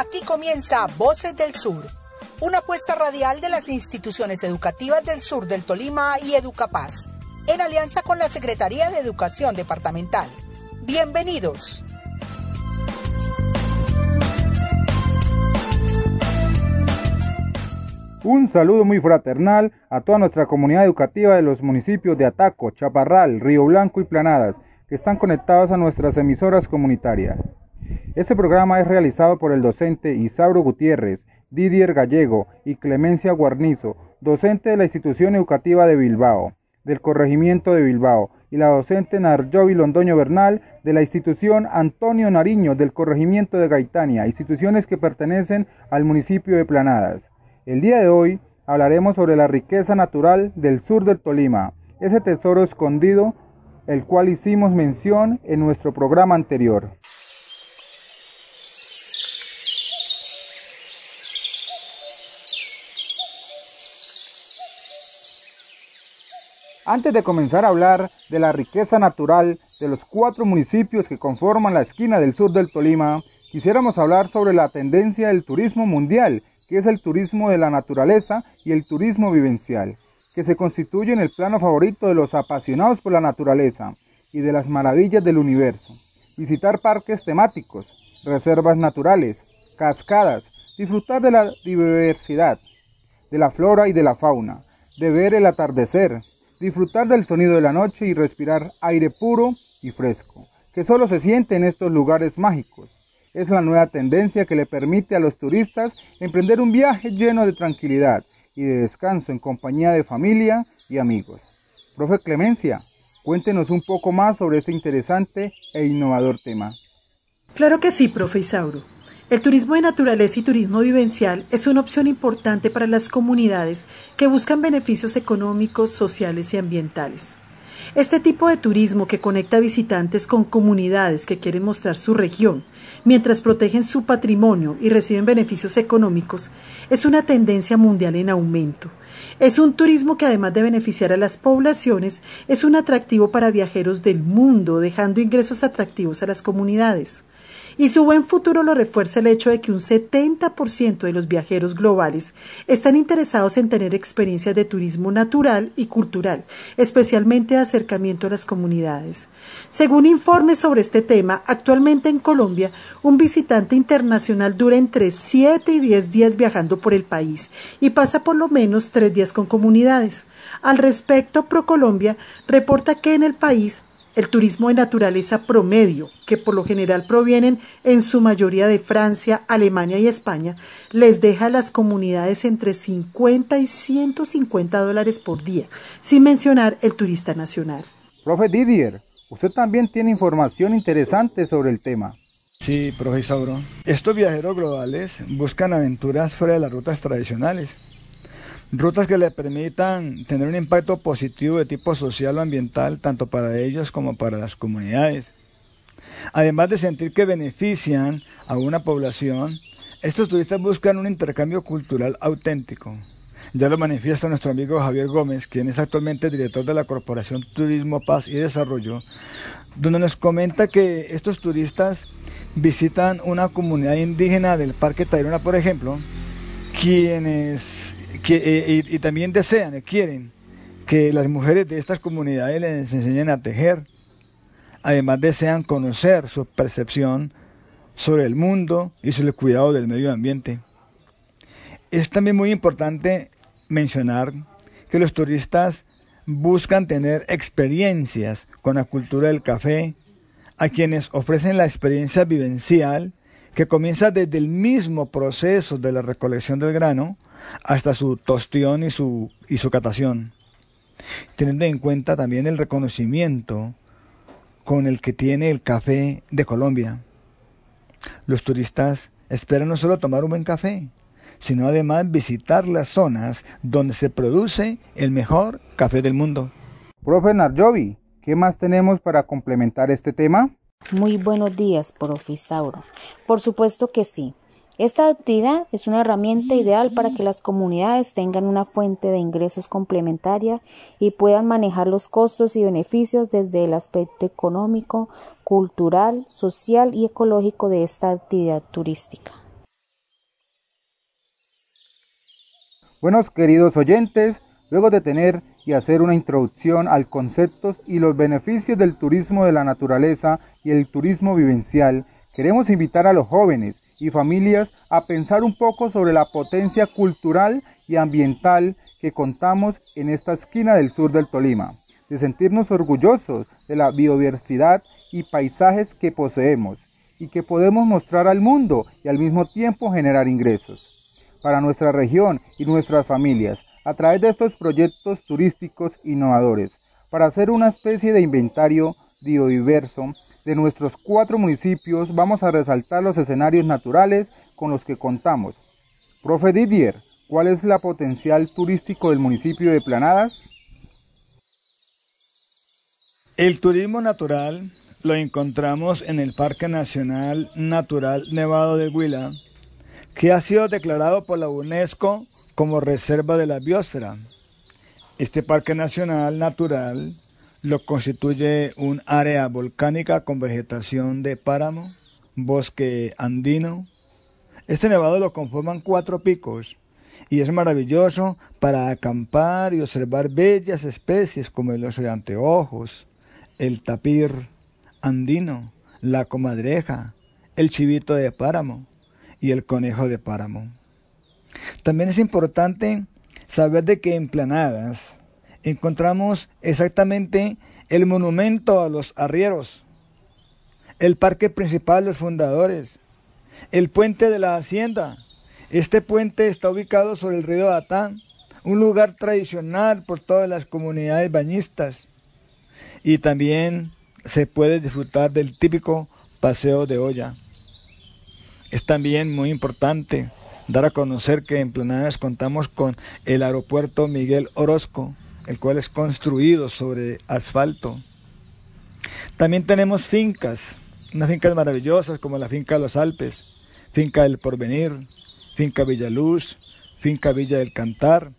Aquí comienza Voces del Sur, una apuesta radial de las instituciones educativas del sur del Tolima y Educapaz, en alianza con la Secretaría de Educación Departamental. Bienvenidos. Un saludo muy fraternal a toda nuestra comunidad educativa de los municipios de Ataco, Chaparral, Río Blanco y Planadas, que están conectados a nuestras emisoras comunitarias. Este programa es realizado por el docente Isauro Gutiérrez, Didier Gallego y Clemencia Guarnizo, docente de la institución educativa de Bilbao, del corregimiento de Bilbao, y la docente Narjovi Londoño Bernal de la institución Antonio Nariño del corregimiento de Gaitania, instituciones que pertenecen al municipio de Planadas. El día de hoy hablaremos sobre la riqueza natural del sur del Tolima, ese tesoro escondido, el cual hicimos mención en nuestro programa anterior. Antes de comenzar a hablar de la riqueza natural de los cuatro municipios que conforman la esquina del sur del Tolima, quisiéramos hablar sobre la tendencia del turismo mundial que es el turismo de la naturaleza y el turismo vivencial, que se constituye en el plano favorito de los apasionados por la naturaleza y de las maravillas del universo. Visitar parques temáticos, reservas naturales, cascadas, disfrutar de la diversidad, de la flora y de la fauna, de ver el atardecer, disfrutar del sonido de la noche y respirar aire puro y fresco, que solo se siente en estos lugares mágicos es la nueva tendencia que le permite a los turistas emprender un viaje lleno de tranquilidad y de descanso en compañía de familia y amigos. Profe Clemencia, cuéntenos un poco más sobre este interesante e innovador tema. Claro que sí, profe Isauro. El turismo de naturaleza y turismo vivencial es una opción importante para las comunidades que buscan beneficios económicos, sociales y ambientales. Este tipo de turismo que conecta visitantes con comunidades que quieren mostrar su región, mientras protegen su patrimonio y reciben beneficios económicos, es una tendencia mundial en aumento. Es un turismo que además de beneficiar a las poblaciones, es un atractivo para viajeros del mundo, dejando ingresos atractivos a las comunidades y su buen futuro lo refuerza el hecho de que un 70% de los viajeros globales están interesados en tener experiencias de turismo natural y cultural, especialmente de acercamiento a las comunidades. Según informes sobre este tema, actualmente en Colombia, un visitante internacional dura entre 7 y 10 días viajando por el país y pasa por lo menos 3 días con comunidades. Al respecto, ProColombia reporta que en el país el turismo de naturaleza promedio, que por lo general provienen en su mayoría de Francia, Alemania y España, les deja a las comunidades entre 50 y 150 dólares por día, sin mencionar el turista nacional. Profe Didier, usted también tiene información interesante sobre el tema. Sí, profe Sauro. Estos viajeros globales buscan aventuras fuera de las rutas tradicionales rutas que le permitan tener un impacto positivo de tipo social o ambiental tanto para ellos como para las comunidades. Además de sentir que benefician a una población, estos turistas buscan un intercambio cultural auténtico. Ya lo manifiesta nuestro amigo Javier Gómez, quien es actualmente director de la Corporación Turismo, Paz y Desarrollo, donde nos comenta que estos turistas visitan una comunidad indígena del Parque Tayrona, por ejemplo, quienes eh, y, también desean, quieren que las mujeres de estas comunidades les enseñen a tejer. Además desean conocer su percepción sobre el mundo y sobre el cuidado del medio ambiente. Es también muy importante mencionar que los turistas buscan tener experiencias con la cultura del café, a quienes ofrecen la experiencia vivencial que comienza desde el mismo proceso de la recolección del grano hasta su tostión y su, y su catación, teniendo en cuenta también el reconocimiento con el que tiene el café de Colombia. Los turistas esperan no solo tomar un buen café, sino además visitar las zonas donde se produce el mejor café del mundo. Profe Narjovi, ¿qué más tenemos para complementar este tema? Muy buenos días, profe Sauro. Por supuesto que sí. Esta actividad es una herramienta ideal para que las comunidades tengan una fuente de ingresos complementaria y puedan manejar los costos y beneficios desde el aspecto económico, cultural, social y ecológico de esta actividad turística. Buenos queridos oyentes, luego de tener y hacer una introducción al conceptos y los beneficios del turismo de la naturaleza y el turismo vivencial, queremos invitar a los jóvenes y familias a pensar un poco sobre la potencia cultural y ambiental que contamos en esta esquina del sur del Tolima, de sentirnos orgullosos de la biodiversidad y paisajes que poseemos y que podemos mostrar al mundo y al mismo tiempo generar ingresos. Para nuestra región y nuestras familias a través de estos proyectos turísticos innovadores, para hacer una especie de inventario biodiverso de nuestros cuatro municipios, vamos a resaltar los escenarios naturales con los que contamos. Profe Didier, ¿cuál es la potencial turístico del municipio de Planadas? El turismo natural lo encontramos en el Parque Nacional Natural Nevado del Huila, que ha sido declarado por la UNESCO como reserva de la biosfera. Este parque nacional natural lo constituye un área volcánica con vegetación de páramo, bosque andino. Este nevado lo conforman cuatro picos y es maravilloso para acampar y observar bellas especies como el oso de anteojos, el tapir andino, la comadreja, el chivito de páramo y el conejo de páramo. También es importante saber de que en Planadas encontramos exactamente el monumento a los arrieros, el parque principal de los fundadores, el puente de la hacienda. Este puente está ubicado sobre el río Atán, un lugar tradicional por todas las comunidades bañistas. Y también se puede disfrutar del típico paseo de olla. Es también muy importante dar a conocer que en Planadas contamos con el aeropuerto Miguel Orozco, el cual es construido sobre asfalto. También tenemos fincas, unas fincas maravillosas como la finca Los Alpes, finca del Porvenir, finca Villaluz, finca Villa del Cantar,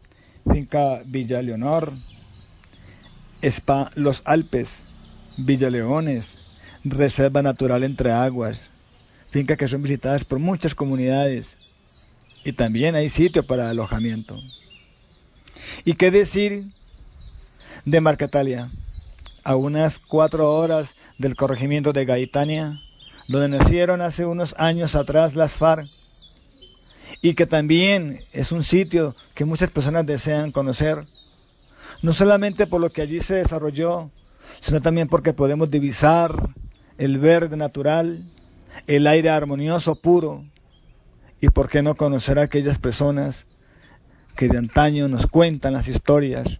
finca Villa Leonor, Spa Los Alpes, Villa Leones, Reserva Natural Entre Aguas, fincas que son visitadas por muchas comunidades y también hay sitio para alojamiento. ¿Y qué decir de Marcatalia? A unas cuatro horas del corregimiento de Gaitania, donde nacieron hace unos años atrás las FARC, y que también es un sitio que muchas personas desean conocer, no solamente por lo que allí se desarrolló, sino también porque podemos divisar el verde natural, el aire armonioso, puro, y por qué no conocer a aquellas personas que de antaño nos cuentan las historias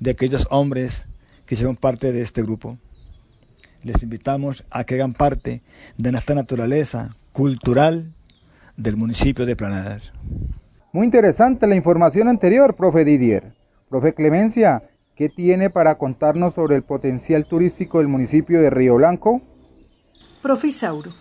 de aquellos hombres que hicieron parte de este grupo. Les invitamos a que hagan parte de nuestra naturaleza cultural del municipio de Planadas. Muy interesante la información anterior, profe Didier. Profe Clemencia, ¿qué tiene para contarnos sobre el potencial turístico del municipio de Río Blanco? Profe Isauro,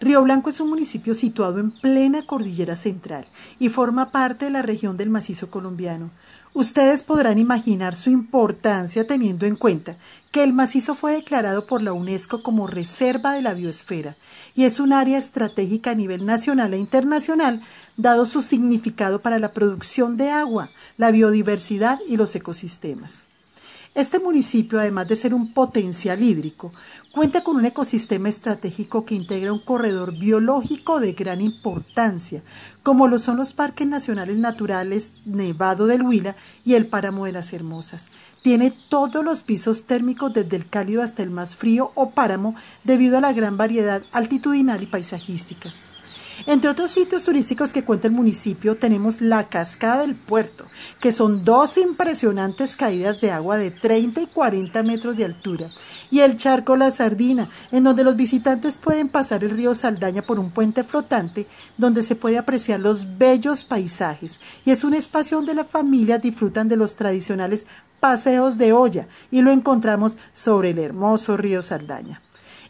Río Blanco es un municipio situado en plena cordillera central y forma parte de la región del macizo colombiano. Ustedes podrán imaginar su importancia teniendo en cuenta que el macizo fue declarado por la UNESCO como Reserva de la Biosfera y es un área estratégica a nivel nacional e internacional, dado su significado para la producción de agua, la biodiversidad y los ecosistemas. Este municipio, además de ser un potencial hídrico, cuenta con un ecosistema estratégico que integra un corredor biológico de gran importancia, como lo son los parques nacionales naturales Nevado del Huila y el Páramo de las Hermosas. Tiene todos los pisos térmicos desde el cálido hasta el más frío o páramo debido a la gran variedad altitudinal y paisajística. Entre otros sitios turísticos que cuenta el municipio tenemos la Cascada del Puerto, que son dos impresionantes caídas de agua de 30 y 40 metros de altura, y el Charco La Sardina, en donde los visitantes pueden pasar el río Saldaña por un puente flotante donde se puede apreciar los bellos paisajes, y es un espacio donde las familias disfrutan de los tradicionales paseos de olla, y lo encontramos sobre el hermoso río Saldaña.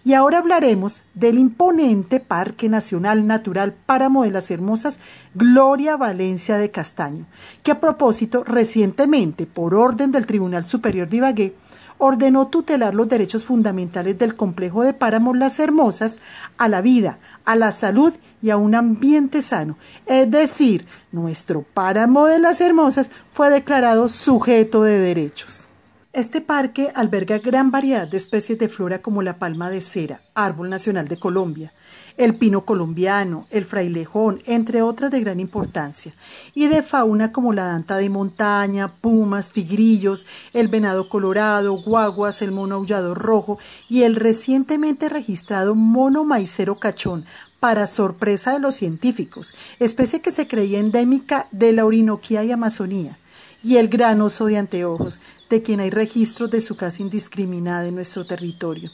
Y ahora hablaremos del imponente Parque Nacional Natural Páramo de las Hermosas Gloria Valencia de Castaño, que a propósito recientemente, por orden del Tribunal Superior de Ibagué, ordenó tutelar los derechos fundamentales del complejo de páramos Las Hermosas a la vida, a la salud y a un ambiente sano. Es decir, nuestro páramo de Las Hermosas fue declarado sujeto de derechos. Este parque alberga gran variedad de especies de flora como la palma de cera, árbol nacional de Colombia, el pino colombiano, el frailejón, entre otras de gran importancia, y de fauna como la danta de montaña, pumas, tigrillos, el venado colorado, guaguas, el mono aullado rojo y el recientemente registrado mono maicero cachón, para sorpresa de los científicos, especie que se creía endémica de la Orinoquía y Amazonía y el gran oso de anteojos, de quien hay registros de su caza indiscriminada en nuestro territorio.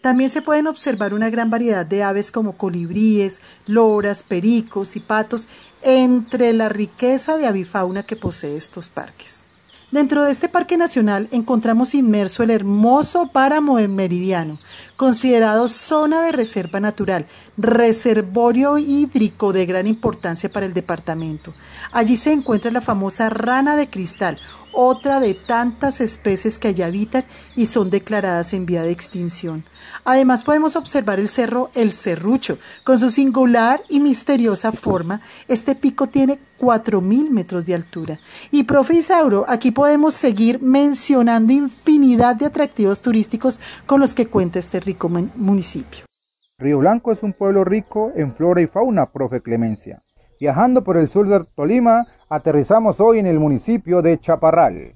También se pueden observar una gran variedad de aves como colibríes, loras, pericos y patos, entre la riqueza de avifauna que posee estos parques. Dentro de este parque nacional encontramos inmerso el hermoso páramo Meridiano, considerado zona de reserva natural, reservorio hídrico de gran importancia para el departamento. Allí se encuentra la famosa rana de cristal, otra de tantas especies que allí habitan y son declaradas en vía de extinción. Además podemos observar el cerro El Cerrucho. Con su singular y misteriosa forma, este pico tiene 4.000 metros de altura. Y profe Isauro, aquí podemos seguir mencionando infinidad de atractivos turísticos con los que cuenta este rico municipio. Río Blanco es un pueblo rico en flora y fauna, profe Clemencia. Viajando por el sur de Tolima, aterrizamos hoy en el municipio de Chaparral.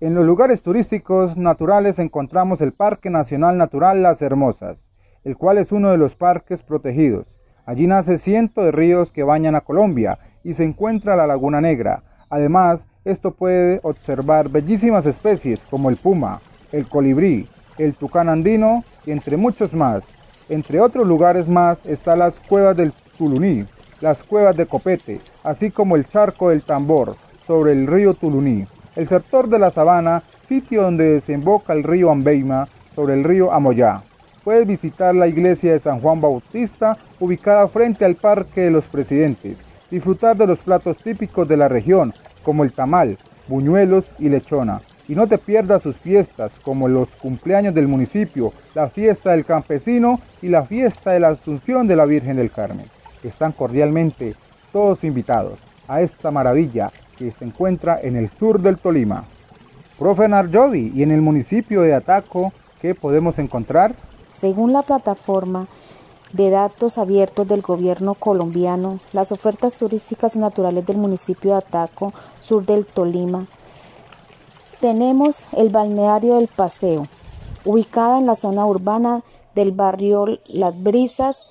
En los lugares turísticos naturales encontramos el Parque Nacional Natural Las Hermosas, el cual es uno de los parques protegidos. Allí nace cientos de ríos que bañan a Colombia y se encuentra la Laguna Negra. Además, esto puede observar bellísimas especies como el puma, el colibrí, el tucán andino y entre muchos más. Entre otros lugares más están las cuevas del Tuluní, las cuevas de Copete, así como el charco del Tambor sobre el río Tuluní, el sector de la Sabana, sitio donde desemboca el río Ambeima sobre el río Amoyá. Puedes visitar la iglesia de San Juan Bautista, ubicada frente al Parque de los Presidentes, disfrutar de los platos típicos de la región, como el tamal, buñuelos y lechona. Y no te pierdas sus fiestas, como los cumpleaños del municipio, la fiesta del campesino y la fiesta de la Asunción de la Virgen del Carmen están cordialmente todos invitados a esta maravilla que se encuentra en el sur del Tolima. Profe Narjovi, y en el municipio de Ataco, ¿qué podemos encontrar? Según la plataforma de datos abiertos del gobierno colombiano, las ofertas turísticas y naturales del municipio de Ataco, sur del Tolima, tenemos el balneario del Paseo, ubicada en la zona urbana del barrio Las Brisas,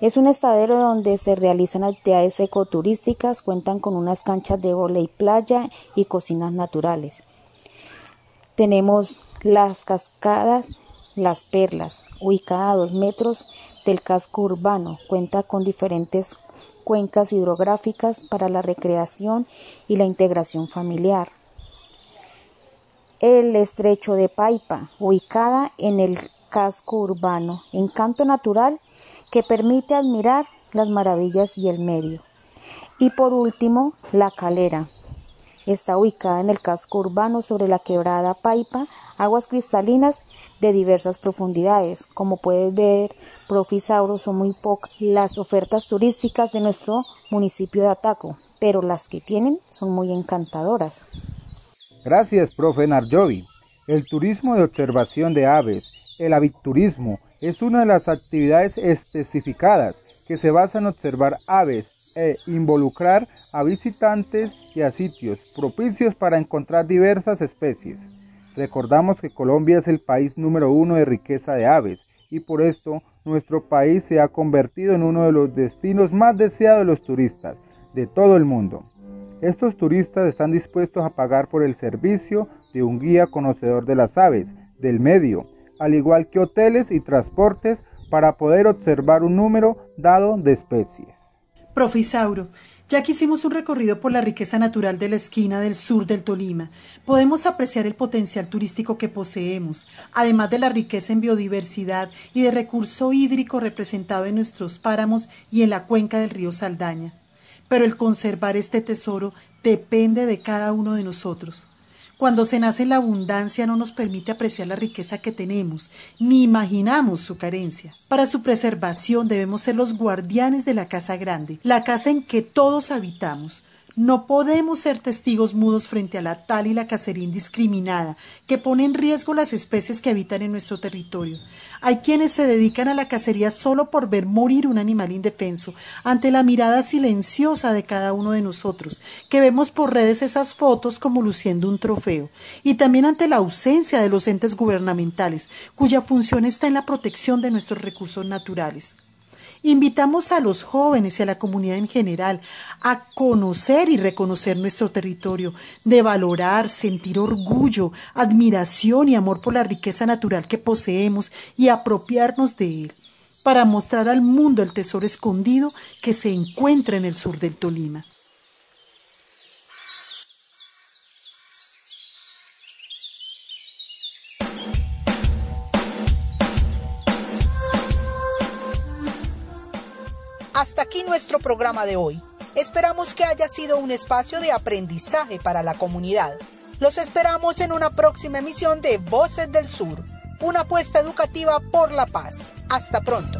es un estadero donde se realizan actividades ecoturísticas, cuentan con unas canchas de y playa y cocinas naturales. Tenemos las cascadas Las Perlas, ubicada a dos metros del casco urbano, cuenta con diferentes cuencas hidrográficas para la recreación y la integración familiar. El estrecho de Paipa, ubicada en el casco urbano, encanto natural que permite admirar las maravillas y el medio. Y por último, la calera. Está ubicada en el casco urbano sobre la quebrada Paipa, aguas cristalinas de diversas profundidades. Como puedes ver, Profisauro, son muy pocas las ofertas turísticas de nuestro municipio de Ataco, pero las que tienen son muy encantadoras. Gracias, profe Narjovi. El turismo de observación de aves, el aviturismo, es una de las actividades especificadas que se basa en observar aves e involucrar a visitantes y a sitios propicios para encontrar diversas especies. Recordamos que Colombia es el país número uno de riqueza de aves y por esto nuestro país se ha convertido en uno de los destinos más deseados de los turistas de todo el mundo. Estos turistas están dispuestos a pagar por el servicio de un guía conocedor de las aves, del medio, al igual que hoteles y transportes para poder observar un número dado de especies. Profisauro, ya que hicimos un recorrido por la riqueza natural de la esquina del sur del Tolima, podemos apreciar el potencial turístico que poseemos, además de la riqueza en biodiversidad y de recurso hídrico representado en nuestros páramos y en la cuenca del río Saldaña. Pero el conservar este tesoro depende de cada uno de nosotros. Cuando se nace la abundancia no nos permite apreciar la riqueza que tenemos, ni imaginamos su carencia. Para su preservación debemos ser los guardianes de la casa grande, la casa en que todos habitamos. No podemos ser testigos mudos frente a la tal y la cacería indiscriminada que pone en riesgo las especies que habitan en nuestro territorio. Hay quienes se dedican a la cacería solo por ver morir un animal indefenso ante la mirada silenciosa de cada uno de nosotros, que vemos por redes esas fotos como luciendo un trofeo, y también ante la ausencia de los entes gubernamentales, cuya función está en la protección de nuestros recursos naturales. Invitamos a los jóvenes y a la comunidad en general a conocer y reconocer nuestro territorio, de valorar, sentir orgullo, admiración y amor por la riqueza natural que poseemos y apropiarnos de él, para mostrar al mundo el tesoro escondido que se encuentra en el sur del Tolima. Hasta aquí nuestro programa de hoy. Esperamos que haya sido un espacio de aprendizaje para la comunidad. Los esperamos en una próxima emisión de Voces del Sur, una apuesta educativa por la paz. Hasta pronto.